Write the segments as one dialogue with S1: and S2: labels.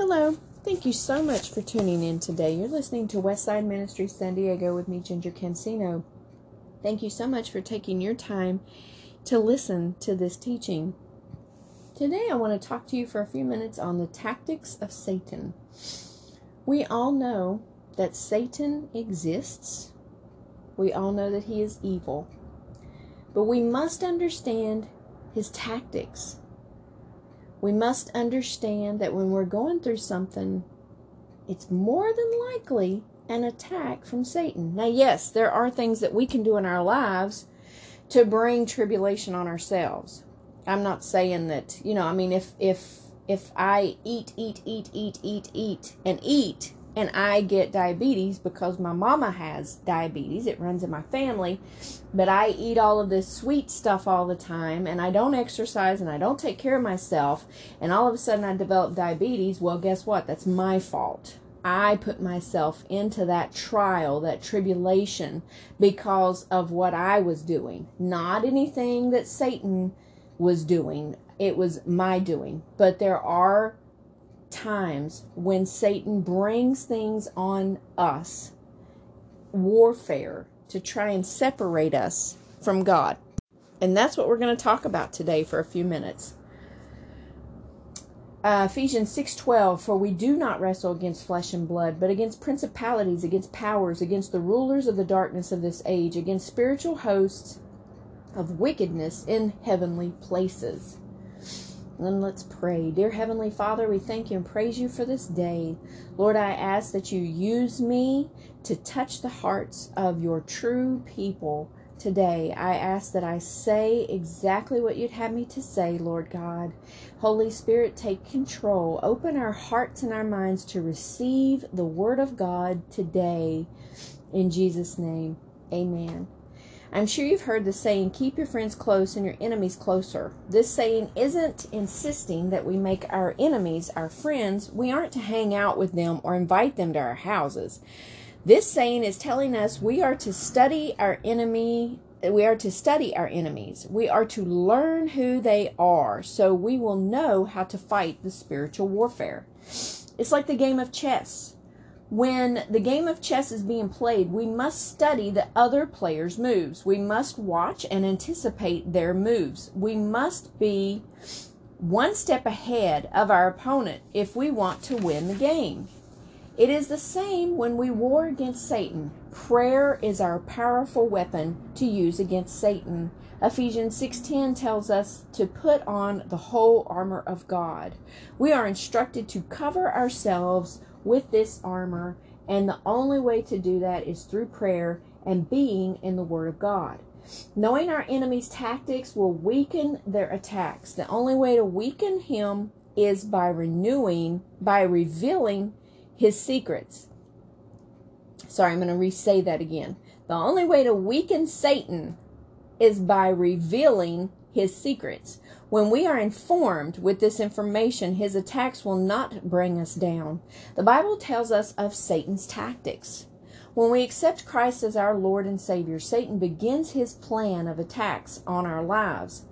S1: Hello. Thank you so much for tuning in today. You're listening to Westside Ministry San Diego with me, Ginger Cancino. Thank you so much for taking your time to listen to this teaching. Today, I want to talk to you for a few minutes on the tactics of Satan. We all know that Satan exists, we all know that he is evil, but we must understand his tactics we must understand that when we're going through something, it's more than likely an attack from Satan. Now, yes, there are things that we can do in our lives to bring tribulation on ourselves. I'm not saying that, you know, I mean if if if I eat eat eat eat eat eat and eat and I get diabetes because my mama has diabetes. It runs in my family. But I eat all of this sweet stuff all the time and I don't exercise and I don't take care of myself. And all of a sudden I develop diabetes. Well, guess what? That's my fault. I put myself into that trial, that tribulation, because of what I was doing. Not anything that Satan was doing, it was my doing. But there are times when Satan brings things on us, warfare, to try and separate us from God. And that's what we're going to talk about today for a few minutes. Uh, Ephesians 6:12 For we do not wrestle against flesh and blood, but against principalities, against powers, against the rulers of the darkness of this age, against spiritual hosts of wickedness in heavenly places. Then let's pray. Dear Heavenly Father, we thank you and praise you for this day. Lord, I ask that you use me to touch the hearts of your true people today. I ask that I say exactly what you'd have me to say, Lord God. Holy Spirit, take control. Open our hearts and our minds to receive the Word of God today. In Jesus' name, amen. I'm sure you've heard the saying, keep your friends close and your enemies closer. This saying isn't insisting that we make our enemies our friends. We aren't to hang out with them or invite them to our houses. This saying is telling us we are to study our enemy. We are to study our enemies. We are to learn who they are so we will know how to fight the spiritual warfare. It's like the game of chess when the game of chess is being played, we must study the other player's moves. We must watch and anticipate their moves. We must be one step ahead of our opponent if we want to win the game. It is the same when we war against Satan. Prayer is our powerful weapon to use against Satan. Ephesians 6:10 tells us to put on the whole armor of God. We are instructed to cover ourselves with this armor, and the only way to do that is through prayer and being in the Word of God. Knowing our enemy's tactics will weaken their attacks. The only way to weaken him is by renewing, by revealing his secrets. Sorry, I'm going to re say that again. The only way to weaken Satan is by revealing his secrets. When we are informed with this information, his attacks will not bring us down. The Bible tells us of Satan's tactics. When we accept Christ as our Lord and Savior, Satan begins his plan of attacks on our lives.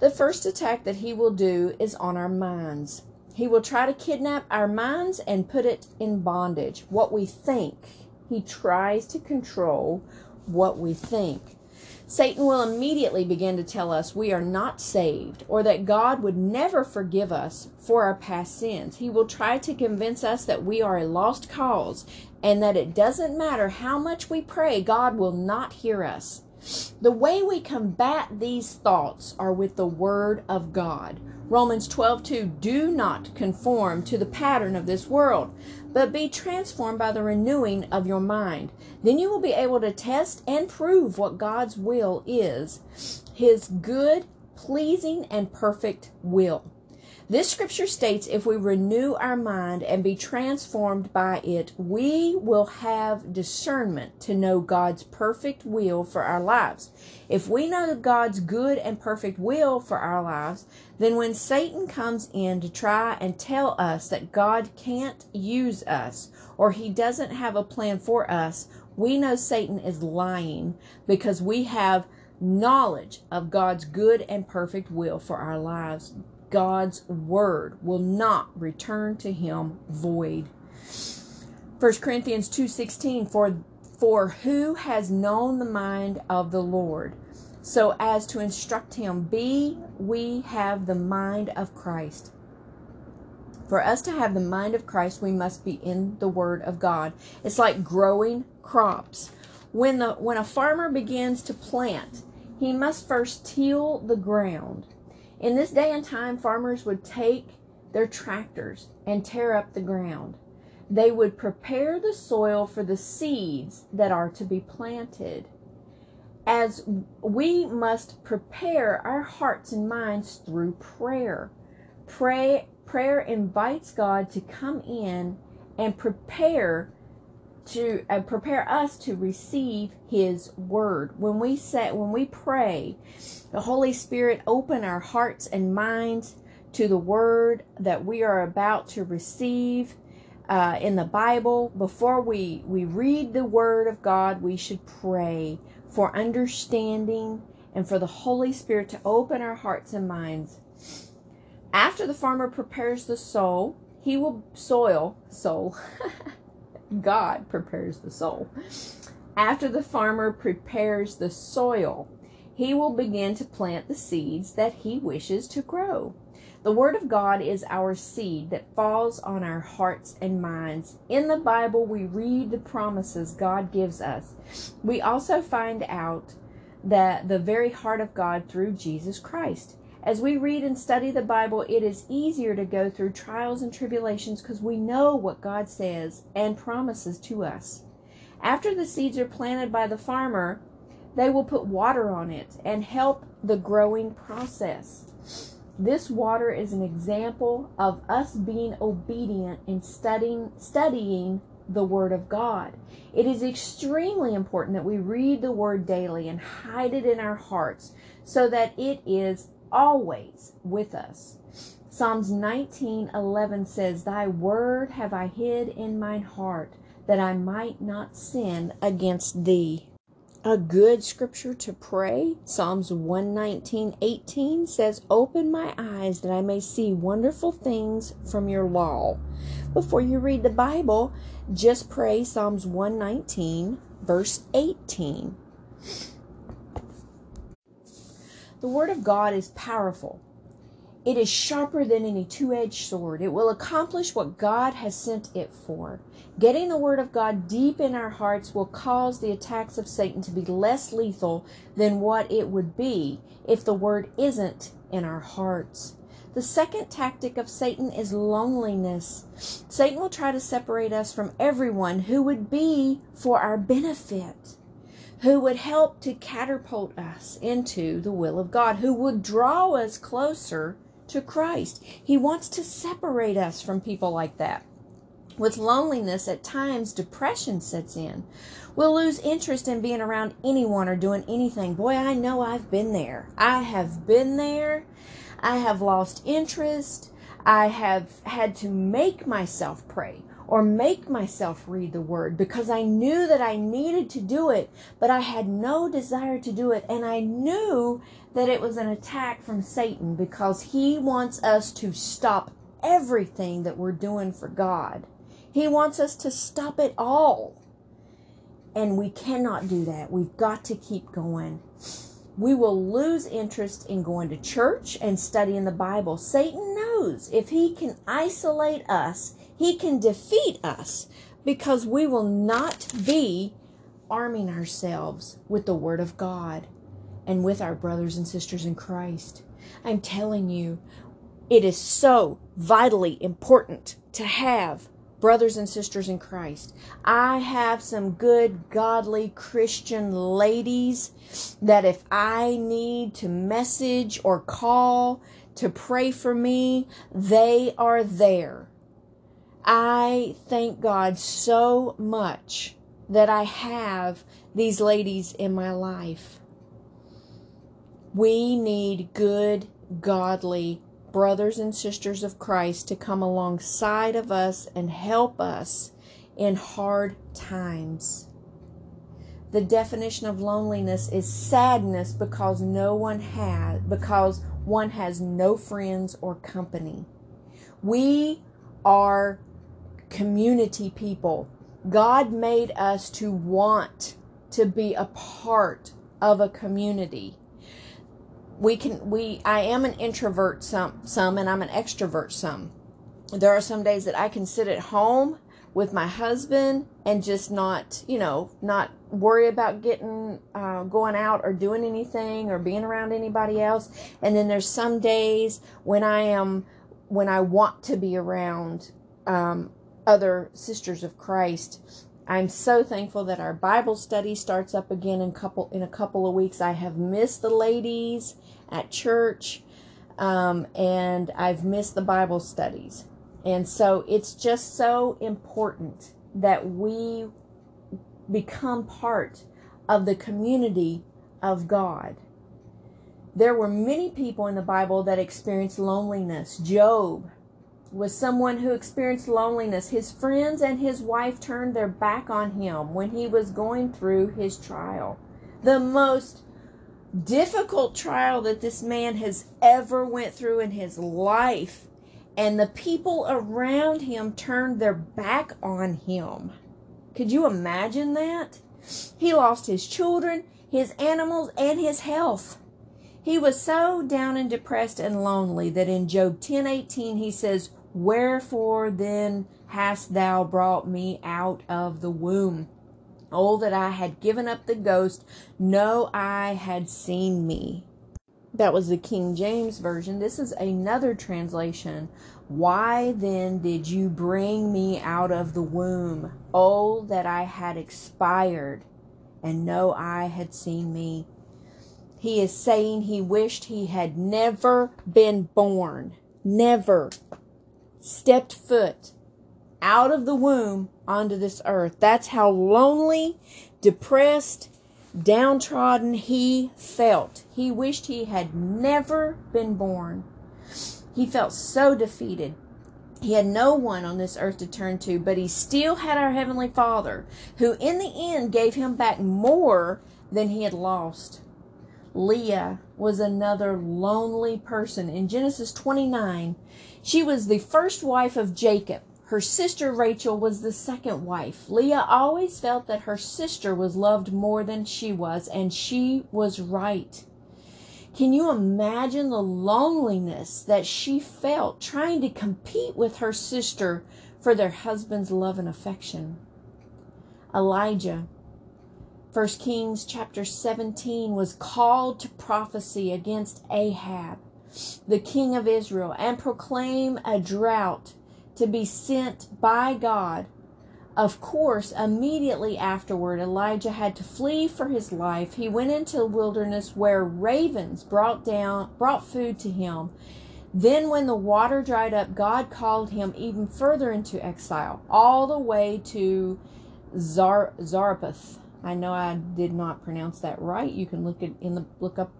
S1: The first attack that he will do is on our minds. He will try to kidnap our minds and put it in bondage. What we think. He tries to control what we think. Satan will immediately begin to tell us we are not saved or that God would never forgive us for our past sins. He will try to convince us that we are a lost cause and that it doesn't matter how much we pray, God will not hear us. The way we combat these thoughts are with the Word of God. Romans 12 2 Do not conform to the pattern of this world, but be transformed by the renewing of your mind. Then you will be able to test and prove what God's will is His good, pleasing, and perfect will. This scripture states if we renew our mind and be transformed by it, we will have discernment to know God's perfect will for our lives. If we know God's good and perfect will for our lives, then when Satan comes in to try and tell us that God can't use us or he doesn't have a plan for us, we know Satan is lying because we have knowledge of God's good and perfect will for our lives. God's word will not return to him void. 1 Corinthians 2:16 for for who has known the mind of the Lord so as to instruct him be we have the mind of Christ. For us to have the mind of Christ, we must be in the Word of God. It's like growing crops. When the when a farmer begins to plant, he must first till the ground. In this day and time, farmers would take their tractors and tear up the ground. They would prepare the soil for the seeds that are to be planted. As we must prepare our hearts and minds through prayer. Pray prayer invites God to come in and prepare to uh, prepare us to receive his word when we say when we pray the holy spirit open our hearts and minds to the word that we are about to receive uh, in the bible before we we read the word of god we should pray for understanding and for the holy spirit to open our hearts and minds after the farmer prepares the soul, he will soil, soul. God prepares the soul. After the farmer prepares the soil, he will begin to plant the seeds that he wishes to grow. The Word of God is our seed that falls on our hearts and minds. In the Bible, we read the promises God gives us. We also find out that the very heart of God through Jesus Christ. As we read and study the Bible, it is easier to go through trials and tribulations because we know what God says and promises to us. After the seeds are planted by the farmer, they will put water on it and help the growing process. This water is an example of us being obedient in studying studying the word of God. It is extremely important that we read the word daily and hide it in our hearts so that it is always with us. Psalms 19:11 says, "Thy word have I hid in mine heart, that I might not sin against thee." A good scripture to pray, Psalms 119:18 says, "Open my eyes that I may see wonderful things from your law." Before you read the Bible, just pray Psalms 119 verse 18. The Word of God is powerful. It is sharper than any two edged sword. It will accomplish what God has sent it for. Getting the Word of God deep in our hearts will cause the attacks of Satan to be less lethal than what it would be if the Word isn't in our hearts. The second tactic of Satan is loneliness. Satan will try to separate us from everyone who would be for our benefit who would help to catapult us into the will of God, who would draw us closer to Christ. He wants to separate us from people like that. With loneliness, at times depression sets in. We'll lose interest in being around anyone or doing anything. Boy, I know I've been there. I have been there. I have lost interest. I have had to make myself pray or make myself read the word because I knew that I needed to do it, but I had no desire to do it. And I knew that it was an attack from Satan because he wants us to stop everything that we're doing for God. He wants us to stop it all. And we cannot do that. We've got to keep going. We will lose interest in going to church and studying the Bible. Satan knows if he can isolate us, he can defeat us because we will not be arming ourselves with the Word of God and with our brothers and sisters in Christ. I'm telling you, it is so vitally important to have brothers and sisters in Christ. I have some good, godly Christian ladies that if I need to message or call to pray for me, they are there. I thank God so much that I have these ladies in my life. We need good, godly brothers and sisters of Christ to come alongside of us and help us in hard times. The definition of loneliness is sadness because no one has, because one has no friends or company. We are community people. God made us to want to be a part of a community. We can we I am an introvert some some and I'm an extrovert some. There are some days that I can sit at home with my husband and just not, you know, not worry about getting uh, going out or doing anything or being around anybody else. And then there's some days when I am when I want to be around um, other sisters of Christ. I'm so thankful that our Bible study starts up again in couple in a couple of weeks. I have missed the ladies at church, um, and I've missed the Bible studies. And so it's just so important that we become part of the community of God. There were many people in the Bible that experienced loneliness. Job was someone who experienced loneliness. His friends and his wife turned their back on him when he was going through his trial. The most difficult trial that this man has ever went through in his life and the people around him turned their back on him. Could you imagine that? He lost his children, his animals, and his health. He was so down and depressed and lonely that in Job 10:18 he says, "Wherefore then hast thou brought me out of the womb? Oh that I had given up the ghost, no eye had seen me." That was the King James Version. This is another translation. Why then did you bring me out of the womb? Oh, that I had expired, and no eye had seen me. He is saying he wished he had never been born, never stepped foot out of the womb onto this earth. That's how lonely, depressed, downtrodden he felt. He wished he had never been born. He felt so defeated. He had no one on this earth to turn to, but he still had our Heavenly Father, who in the end gave him back more than he had lost. Leah was another lonely person. In Genesis 29, she was the first wife of Jacob. Her sister Rachel was the second wife. Leah always felt that her sister was loved more than she was, and she was right. Can you imagine the loneliness that she felt trying to compete with her sister for their husband's love and affection? Elijah, 1 Kings chapter 17, was called to prophecy against Ahab, the king of Israel, and proclaim a drought to be sent by God. Of course, immediately afterward, Elijah had to flee for his life. He went into the wilderness where ravens brought down brought food to him. Then when the water dried up, God called him even further into exile, all the way to Zar- Zarephath. I know I did not pronounce that right. You can look it in the look up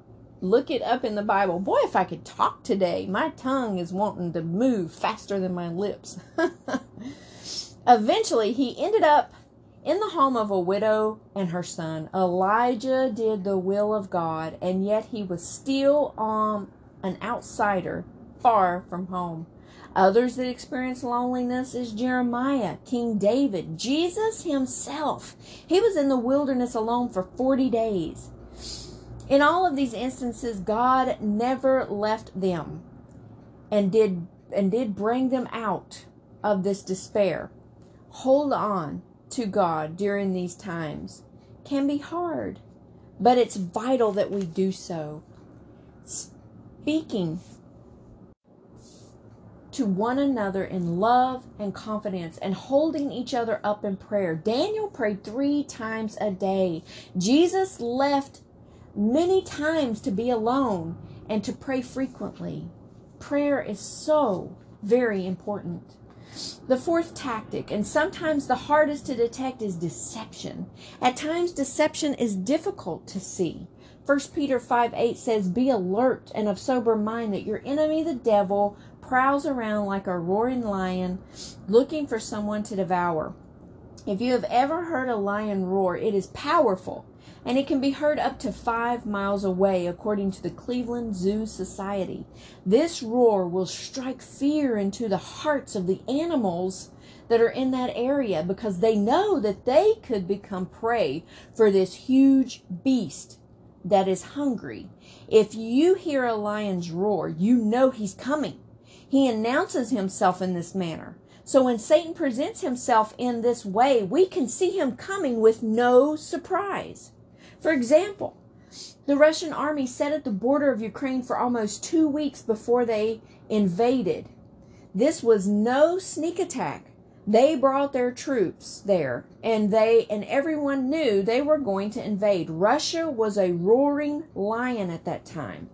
S1: look it up in the Bible. Boy, if I could talk today, my tongue is wanting to move faster than my lips. Eventually, he ended up in the home of a widow and her son. Elijah did the will of God, and yet he was still um, an outsider, far from home. Others that experienced loneliness is Jeremiah, King David, Jesus himself. He was in the wilderness alone for 40 days. In all of these instances, God never left them and did and did bring them out of this despair. Hold on to God during these times can be hard, but it's vital that we do so. Speaking to one another in love and confidence and holding each other up in prayer. Daniel prayed three times a day. Jesus left many times to be alone and to pray frequently. Prayer is so very important. The fourth tactic, and sometimes the hardest to detect, is deception. At times, deception is difficult to see. 1 Peter 5 8 says, Be alert and of sober mind that your enemy, the devil, prowls around like a roaring lion looking for someone to devour. If you have ever heard a lion roar, it is powerful and it can be heard up to five miles away, according to the Cleveland Zoo Society. This roar will strike fear into the hearts of the animals that are in that area because they know that they could become prey for this huge beast that is hungry. If you hear a lion's roar, you know he's coming. He announces himself in this manner. So when Satan presents himself in this way, we can see him coming with no surprise. For example, the Russian army sat at the border of Ukraine for almost two weeks before they invaded. This was no sneak attack. They brought their troops there and they and everyone knew they were going to invade. Russia was a roaring lion at that time.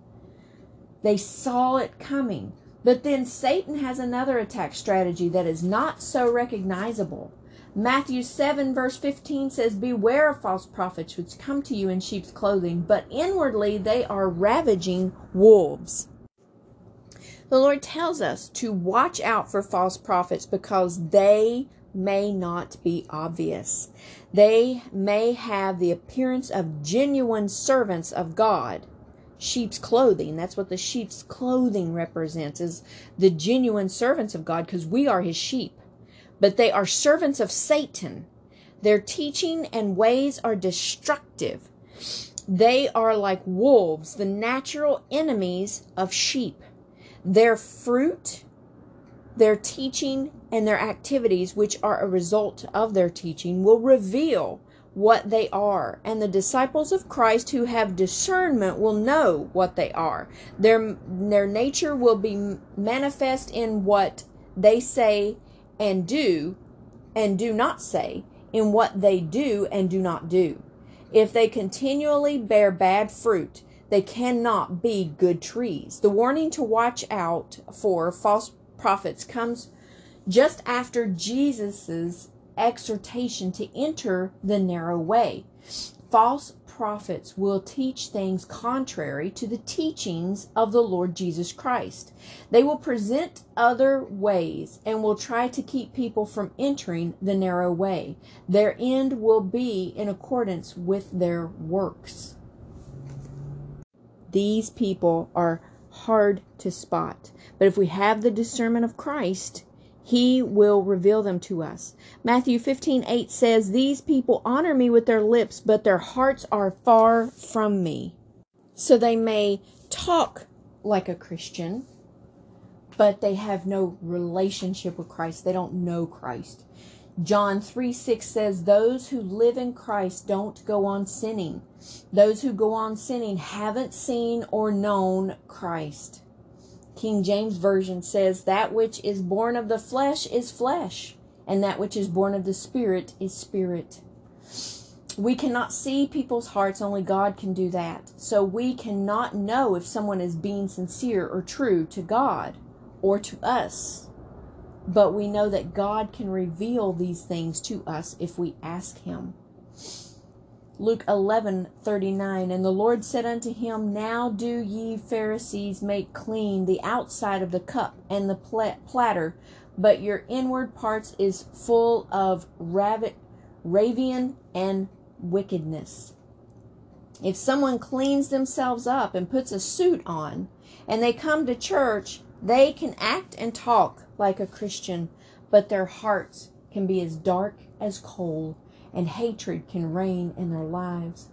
S1: They saw it coming. But then Satan has another attack strategy that is not so recognizable. Matthew 7, verse 15 says, Beware of false prophets which come to you in sheep's clothing, but inwardly they are ravaging wolves. The Lord tells us to watch out for false prophets because they may not be obvious. They may have the appearance of genuine servants of God. Sheep's clothing, that's what the sheep's clothing represents, is the genuine servants of God because we are his sheep. But they are servants of Satan. Their teaching and ways are destructive. They are like wolves, the natural enemies of sheep. Their fruit, their teaching, and their activities, which are a result of their teaching, will reveal what they are. And the disciples of Christ who have discernment will know what they are. Their, their nature will be manifest in what they say and do and do not say, in what they do and do not do. If they continually bear bad fruit, they cannot be good trees. The warning to watch out for false prophets comes just after Jesus's exhortation to enter the narrow way. False prophets will teach things contrary to the teachings of the Lord Jesus Christ. They will present other ways and will try to keep people from entering the narrow way. Their end will be in accordance with their works. These people are hard to spot. But if we have the discernment of Christ, he will reveal them to us. Matthew 15 8 says, These people honor me with their lips, but their hearts are far from me. So they may talk like a Christian, but they have no relationship with Christ. They don't know Christ. John 3 6 says, Those who live in Christ don't go on sinning. Those who go on sinning haven't seen or known Christ. King James Version says, That which is born of the flesh is flesh, and that which is born of the spirit is spirit. We cannot see people's hearts, only God can do that. So we cannot know if someone is being sincere or true to God or to us but we know that God can reveal these things to us if we ask Him. Luke 11 39 And the Lord said unto him, Now do ye Pharisees make clean the outside of the cup and the platter, but your inward parts is full of rav- ravian and wickedness. If someone cleans themselves up and puts a suit on, and they come to church, they can act and talk like a Christian, but their hearts can be as dark as coal, and hatred can reign in their lives.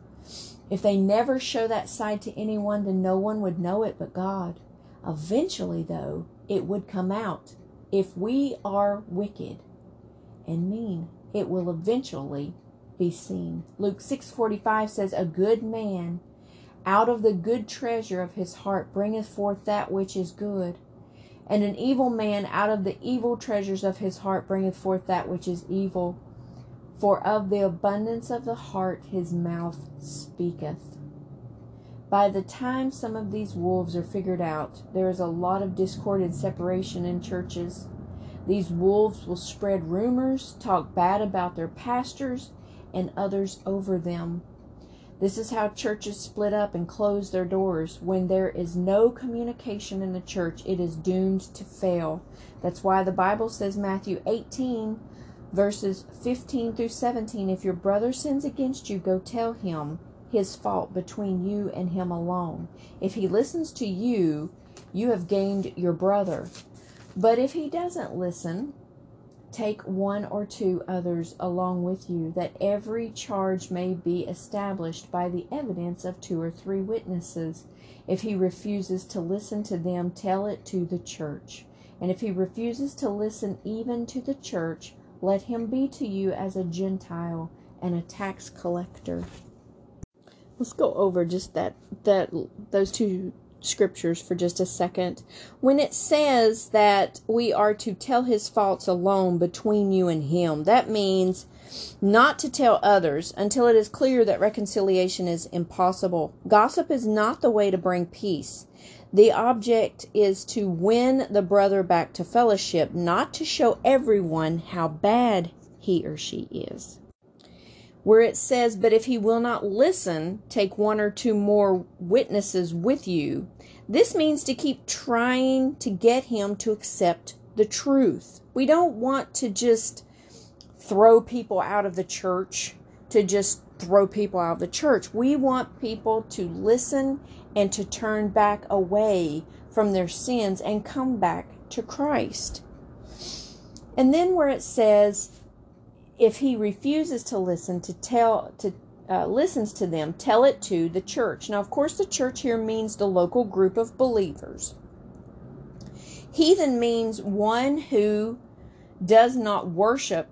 S1: If they never show that side to anyone, then no one would know it but God. Eventually, though, it would come out. If we are wicked and mean, it will eventually be seen. Luke 6:45 says, "A good man out of the good treasure of his heart bringeth forth that which is good, and an evil man out of the evil treasures of his heart bringeth forth that which is evil. For of the abundance of the heart his mouth speaketh. By the time some of these wolves are figured out, there is a lot of discord and separation in churches. These wolves will spread rumors, talk bad about their pastors and others over them. This is how churches split up and close their doors. When there is no communication in the church, it is doomed to fail. That's why the Bible says, Matthew 18, verses 15 through 17, if your brother sins against you, go tell him. his fault between you and him alone. If he listens to you, you have gained your brother. But if he doesn't listen, take one or two others along with you, that every charge may be established by the evidence of two or three witnesses. If he refuses to listen to them, tell it to the church. And if he refuses to listen even to the church, let him be to you as a Gentile and a tax collector. Let's go over just that that those two scriptures for just a second. When it says that we are to tell his faults alone between you and him, that means not to tell others until it is clear that reconciliation is impossible. Gossip is not the way to bring peace. The object is to win the brother back to fellowship, not to show everyone how bad he or she is where it says, But if he will not listen, take one or two more witnesses with you. This means to keep trying to get him to accept the truth. We don't want to just throw people out of the church, to just throw people out of the church. We want people to listen and to turn back away from their sins and come back to Christ. And then where it says, if he refuses to listen to tell to uh, listens to them tell it to the church now of course the church here means the local group of believers heathen means one who does not worship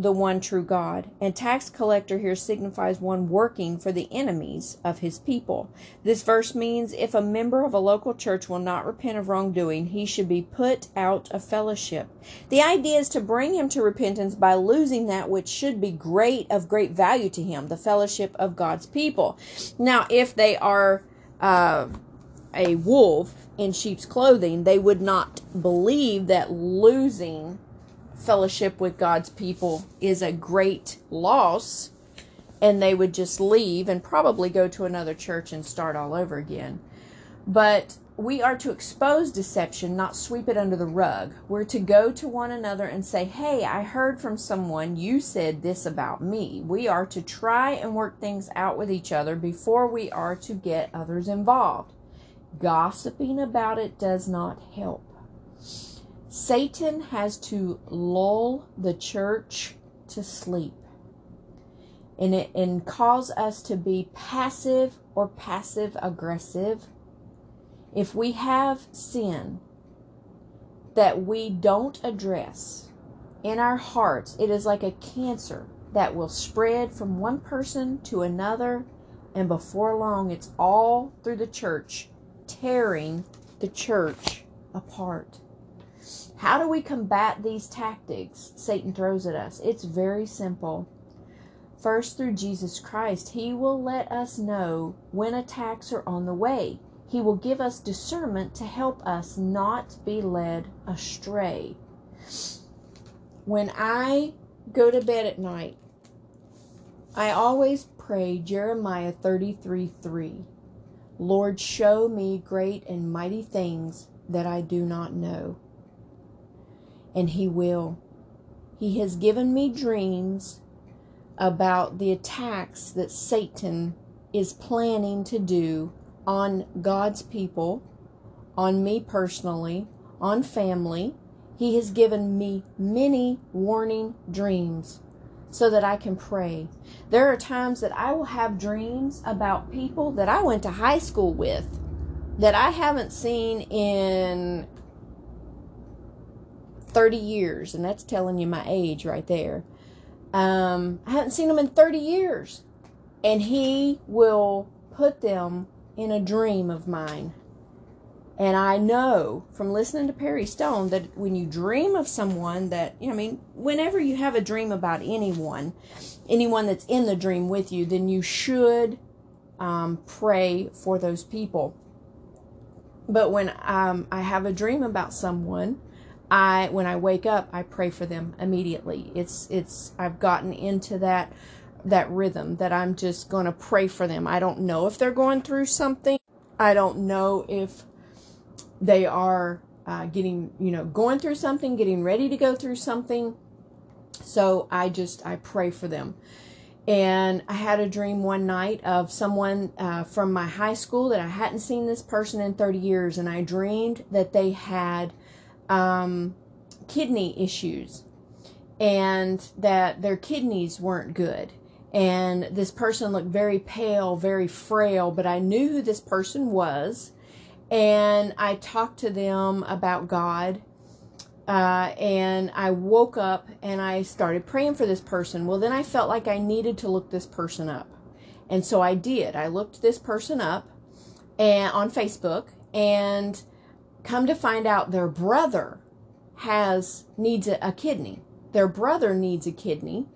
S1: the one true God. And tax collector here signifies one working for the enemies of his people. This verse means if a member of a local church will not repent of wrongdoing, he should be put out of fellowship. The idea is to bring him to repentance by losing that which should be great of great value to him, the fellowship of God's people. Now, if they are uh, a wolf in sheep's clothing, they would not believe that losing fellowship with God's people is a great loss, and they would just leave and probably go to another church and start all over again. But we are to expose deception, not sweep it under the rug. We're to go to one another and say, Hey, I heard from someone, you said this about me. We are to try and work things out with each other before we are to get others involved. Gossiping about it does not help. Satan has to lull the church to sleep and it and cause us to be passive or passive aggressive. If we have sin that we don't address in our hearts, it is like a cancer that will spread from one person to another, and before long, it's all through the church, tearing the church apart. How do we combat these tactics Satan throws at us? It's very simple. First, through Jesus Christ, He will let us know when attacks are on the way. He will give us discernment to help us not be led astray. When I go to bed at night, I always pray Jeremiah 33 3. Lord, show me great and mighty things that I do not know and He will. He has given me dreams about the attacks that Satan is planning to do on God's people, on me personally, on family. He has given me many warning dreams so that I can pray. There are times that I will have dreams about people that I went to high school with that I haven't seen in 30 years, and that's telling you my age right there. Um, I haven't seen him in 30 years. And he will put them in a dream of mine. And I know from listening to Perry Stone that when you dream of someone that, you know, I mean, whenever you have a dream about anyone, anyone that's in the dream with you, then you should um, pray for those people. But when um, I have a dream about someone, I when I wake up, I pray for them immediately. It's it's I've gotten into that that rhythm that I'm just going to pray for them. I don't know if they're going through something. I don't know if they are uh, getting, you know, going through something, getting ready to go through something. So I just I pray for them. And I had a dream one night of someone uh, from my high school that I hadn't seen this person in 30 years. And I dreamed that they had um, kidney issues and that their kidneys weren't good. And this person looked very pale, very frail, but I knew who this person was. And I talked to them about God uh, and I woke up and I started praying for this person. Well, then I felt like I needed to look this person up. And so I did. I looked this person up and on Facebook and come to find out their brother has needs a, a kidney. Their brother needs a kidney.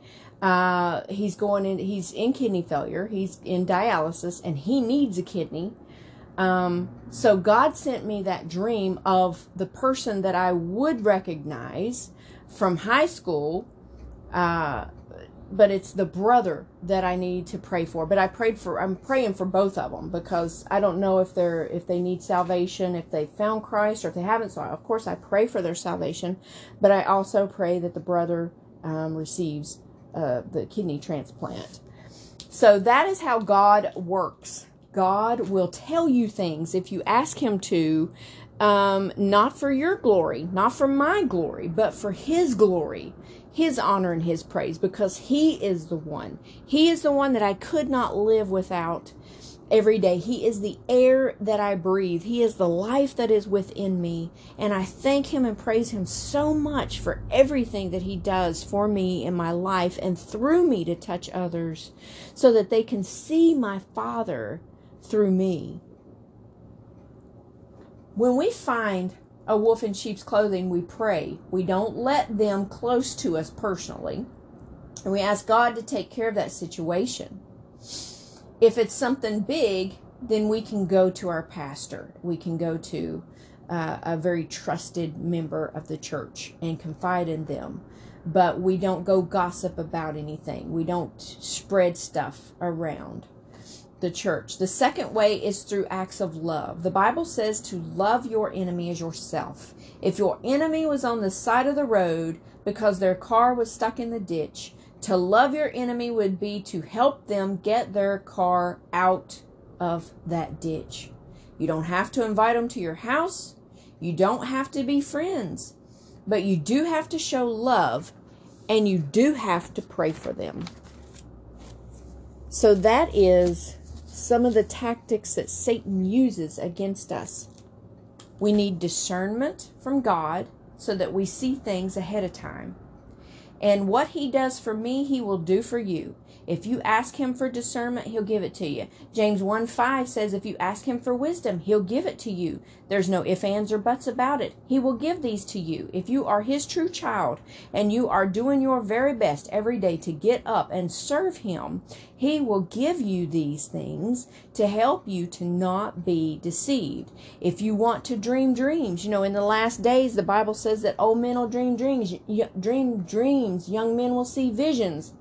S1: Uh, he's going in he's in kidney failure. He's in dialysis and he needs a kidney. Um, so God sent me that dream of the person that I would recognize from high school, uh, but it's the brother that I need to pray for. But I prayed for I'm praying for both of them because I don't know if they're if they need salvation, if they found Christ, or if they haven't. So of course I pray for their salvation, but I also pray that the brother um, receives uh, the kidney transplant. So that is how God works. God will tell you things if you ask Him to, um, not for your glory, not for my glory, but for His glory, His honor, and His praise, because He is the one. He is the one that I could not live without every day. He is the air that I breathe. He is the life that is within me. And I thank Him and praise Him so much for everything that He does for me in my life and through me to touch others so that they can see my Father through me. When we find a wolf in sheep's clothing, we pray. We don't let them close to us personally. And we ask God to take care of that situation. If it's something big, then we can go to our pastor. We can go to uh, a very trusted member of the church and confide in them. But we don't go gossip about anything. We don't spread stuff around the church. The second way is through acts of love. The Bible says to love your enemy as yourself. If your enemy was on the side of the road because their car was stuck in the ditch, to love your enemy would be to help them get their car out of that ditch. You don't have to invite them to your house. You don't have to be friends. But you do have to show love and you do have to pray for them. So that is some of the tactics that Satan uses against us. We need discernment from God so that we see things ahead of time. And what he does for me, he will do for you. If you ask him for discernment, he'll give it to you. James 1 5 says, If you ask him for wisdom, he'll give it to you. There's no ifs, ands, or buts about it. He will give these to you. If you are his true child and you are doing your very best every day to get up and serve him, he will give you these things to help you to not be deceived. If you want to dream dreams, you know, in the last days, the Bible says that old men will dream dreams, dream dreams, young men will see visions.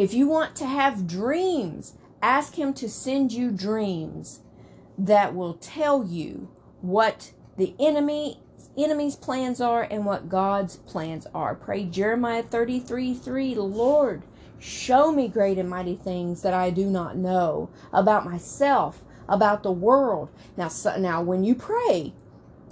S1: If you want to have dreams, ask Him to send you dreams that will tell you what the enemy enemy's plans are and what God's plans are. Pray Jeremiah 33 3, Lord, show me great and mighty things that I do not know about myself, about the world. Now, so, now when you pray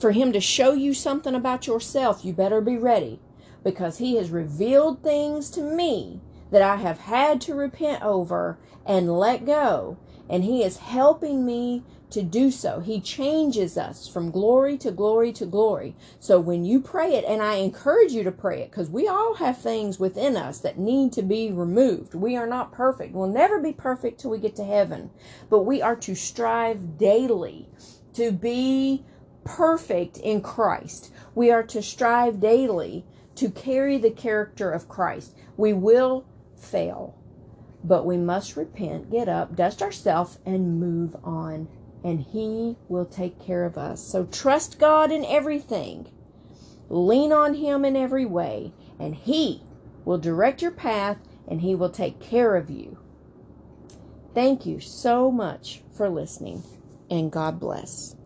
S1: for Him to show you something about yourself, you better be ready because He has revealed things to me that I have had to repent over and let go. And He is helping me to do so. He changes us from glory to glory to glory. So when you pray it, and I encourage you to pray it, because we all have things within us that need to be removed. We are not perfect. We'll never be perfect till we get to heaven. But we are to strive daily to be perfect in Christ. We are to strive daily to carry the character of Christ. We will fail. But we must repent, get up, dust ourselves, and move on. And He will take care of us. So trust God in everything. Lean on Him in every way. And He will direct your path and He will take care of you. Thank you so much for listening. And God bless.